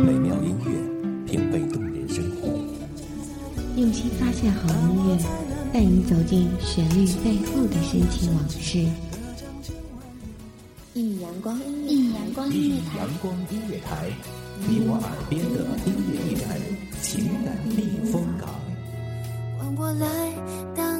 美妙音乐，品味动人生活。用心发现好音乐，带你走进旋律背后的深情往事。一阳光，一阳光音乐台，阳光音乐台，你我耳边的音乐驿站，情感避风港。换我来当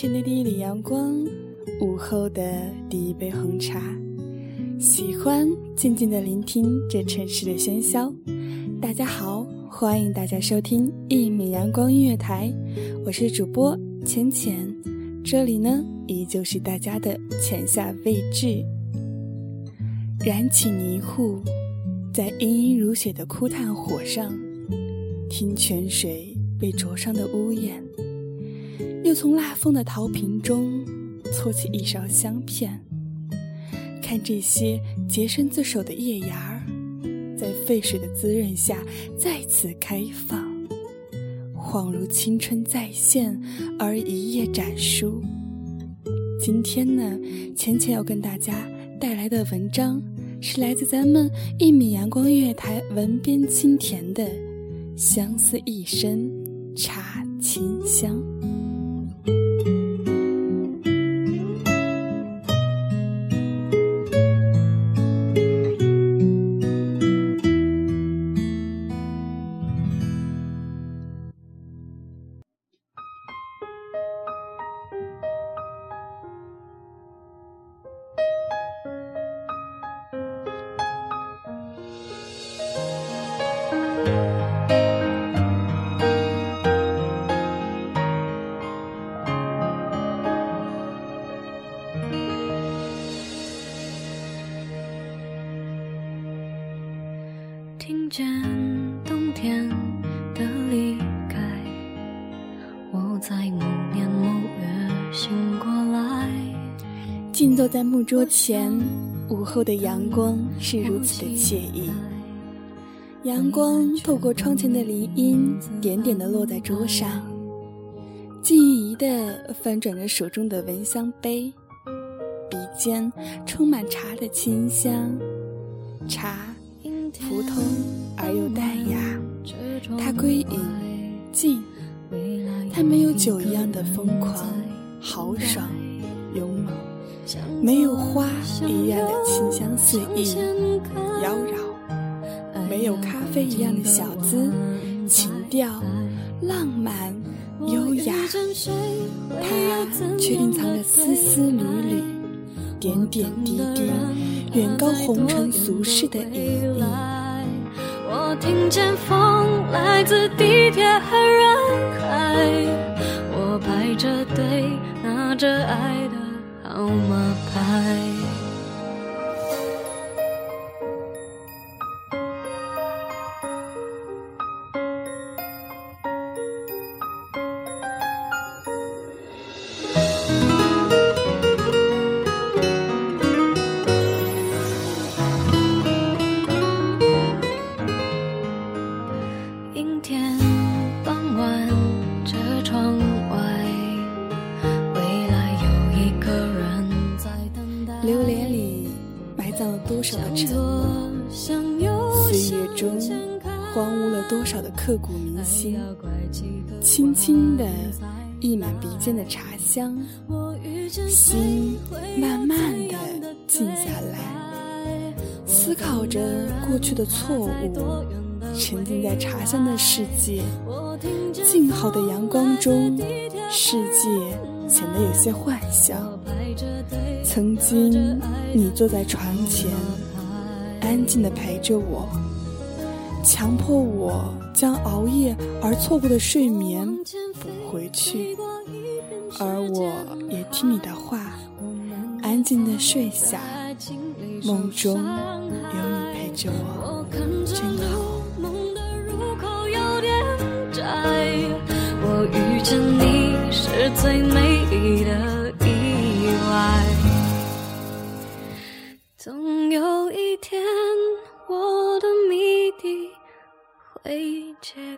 晨的第一缕阳光，午后的第一杯红茶，喜欢静静的聆听这城市的喧嚣。大家好，欢迎大家收听一米阳光音乐台，我是主播浅浅，这里呢依旧是大家的浅夏未至。燃起泥户，在殷殷如血的枯炭火上，听泉水被灼伤的屋檐。又从蜡封的陶瓶中搓起一勺香片，看这些洁身自守的叶芽儿，在沸水的滋润下再次开放，恍如青春再现而一夜展书。今天呢，浅浅要跟大家带来的文章是来自咱们一米阳光月台文编清甜的《相思一生茶清香》。听见冬天的离开，我在某年某月醒过来。静坐在木桌前，午后的阳光是如此的惬意。阳光透过窗前的林荫，点点的落在桌上。静怡的翻转着手中的蚊香杯，鼻尖充满茶的清香，茶。普通而又淡雅，它归隐静，它没有酒一样的疯狂、豪爽、勇猛，没有花一样的清香四溢、妖娆，没有咖啡一样的小资、情调、浪漫、优雅，它却蕴藏着丝丝缕缕、点点滴滴。远高红尘俗世的意义。我听见风来自地铁和人海，我排着队拿着爱的号码牌。刻骨铭心，轻轻的溢满鼻尖的茶香，心慢慢的静下来，思考着过去的错误，沉浸在茶香的世界，静好的阳光中，世界显得有些幻想。曾经，你坐在床前，安静的陪着我。强迫我将熬夜而错过的睡眠补回去，而我也听你的话，安静的睡下，梦中有你陪着我，真好。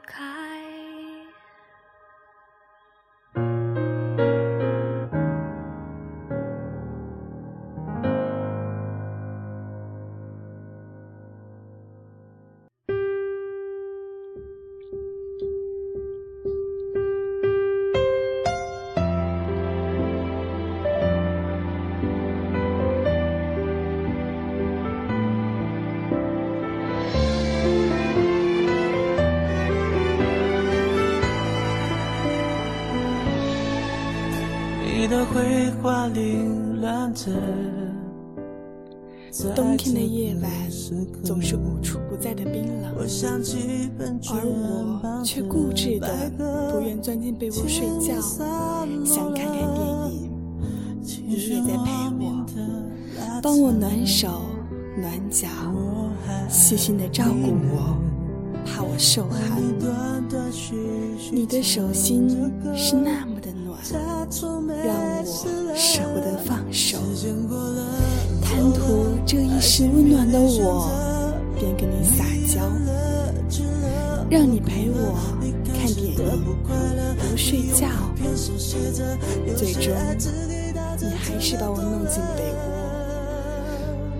Africa. 的绘画凌乱着。冬天的夜晚总是无处不在的冰冷，而我却固执的不愿钻进被窝睡觉，想看看电影。你也在陪我，帮我暖手暖脚，细心的照顾我，怕我受寒。你的手心是那么让我舍不得放手。贪图这一时温暖的我，便跟你撒娇，让你陪我看电影，不睡觉。最终，你还是把我弄进被窝，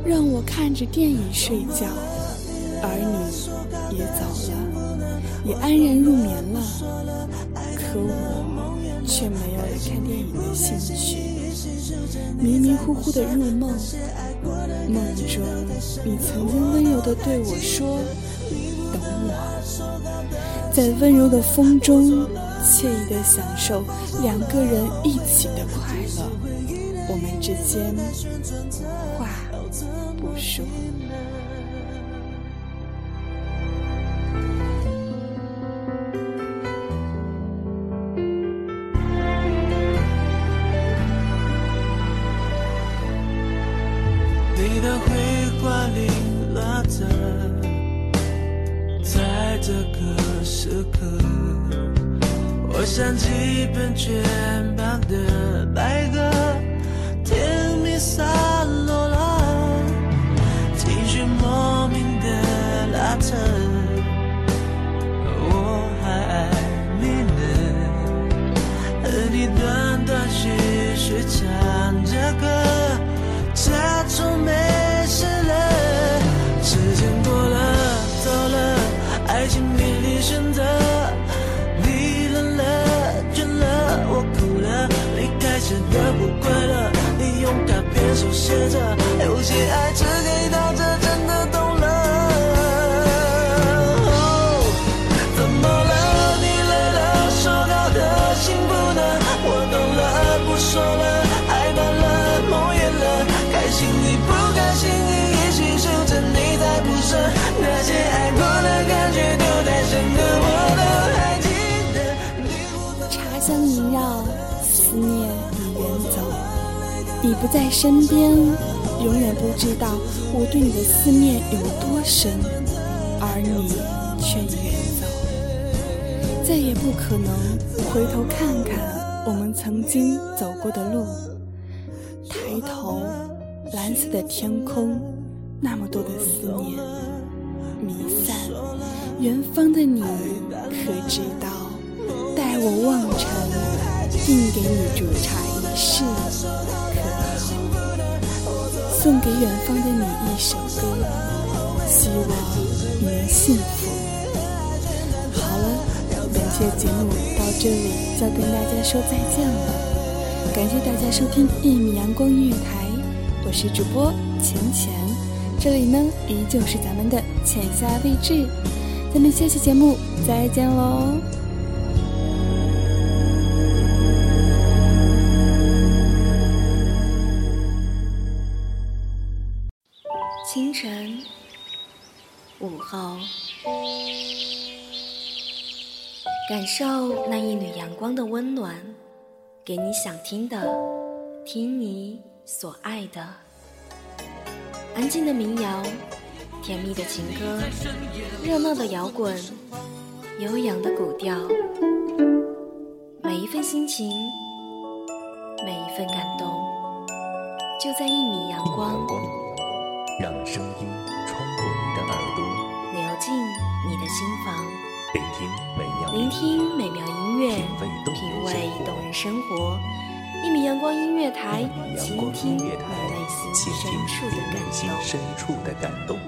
让我看着电影睡觉，而你也走了，也安然入眠了。可我却没有了看电影的兴趣。迷迷糊糊的入梦，梦中你曾经温柔的对我说：“等我。”在温柔的风中，惬意的享受两个人一起的快乐。我们之间话不说。时刻，我想起本全版的白鸽，甜蜜散香萦绕，思念已远走。你不在身边，永远不知道我对你的思念有多深，而你却已远走，再也不可能回头看看我们曾经走过的路。抬头。蓝色的天空，那么多的思念弥散。远方的你，可知道？待我望尘，定给你煮茶一世，可好？送给远方的你一首歌，希望你能幸福。好了，本期的节目到这里就要跟大家说再见了。感谢大家收听一米阳光音乐台。我是主播浅浅，这里呢依旧是咱们的浅夏未至，咱们下期节目再见喽。清晨，午后。感受那一缕阳光的温暖，给你想听的，听你所爱的。安静的民谣，甜蜜的情歌，热闹的摇滚，悠扬的古调。每一份心情，每一份感动，就在一米阳光，让声音穿过你的耳朵，流进你的心房。聆听美妙聆听美妙音乐，品味动人生活。一米阳光音乐台，阳倾光听你音乐台内心。深处的感动。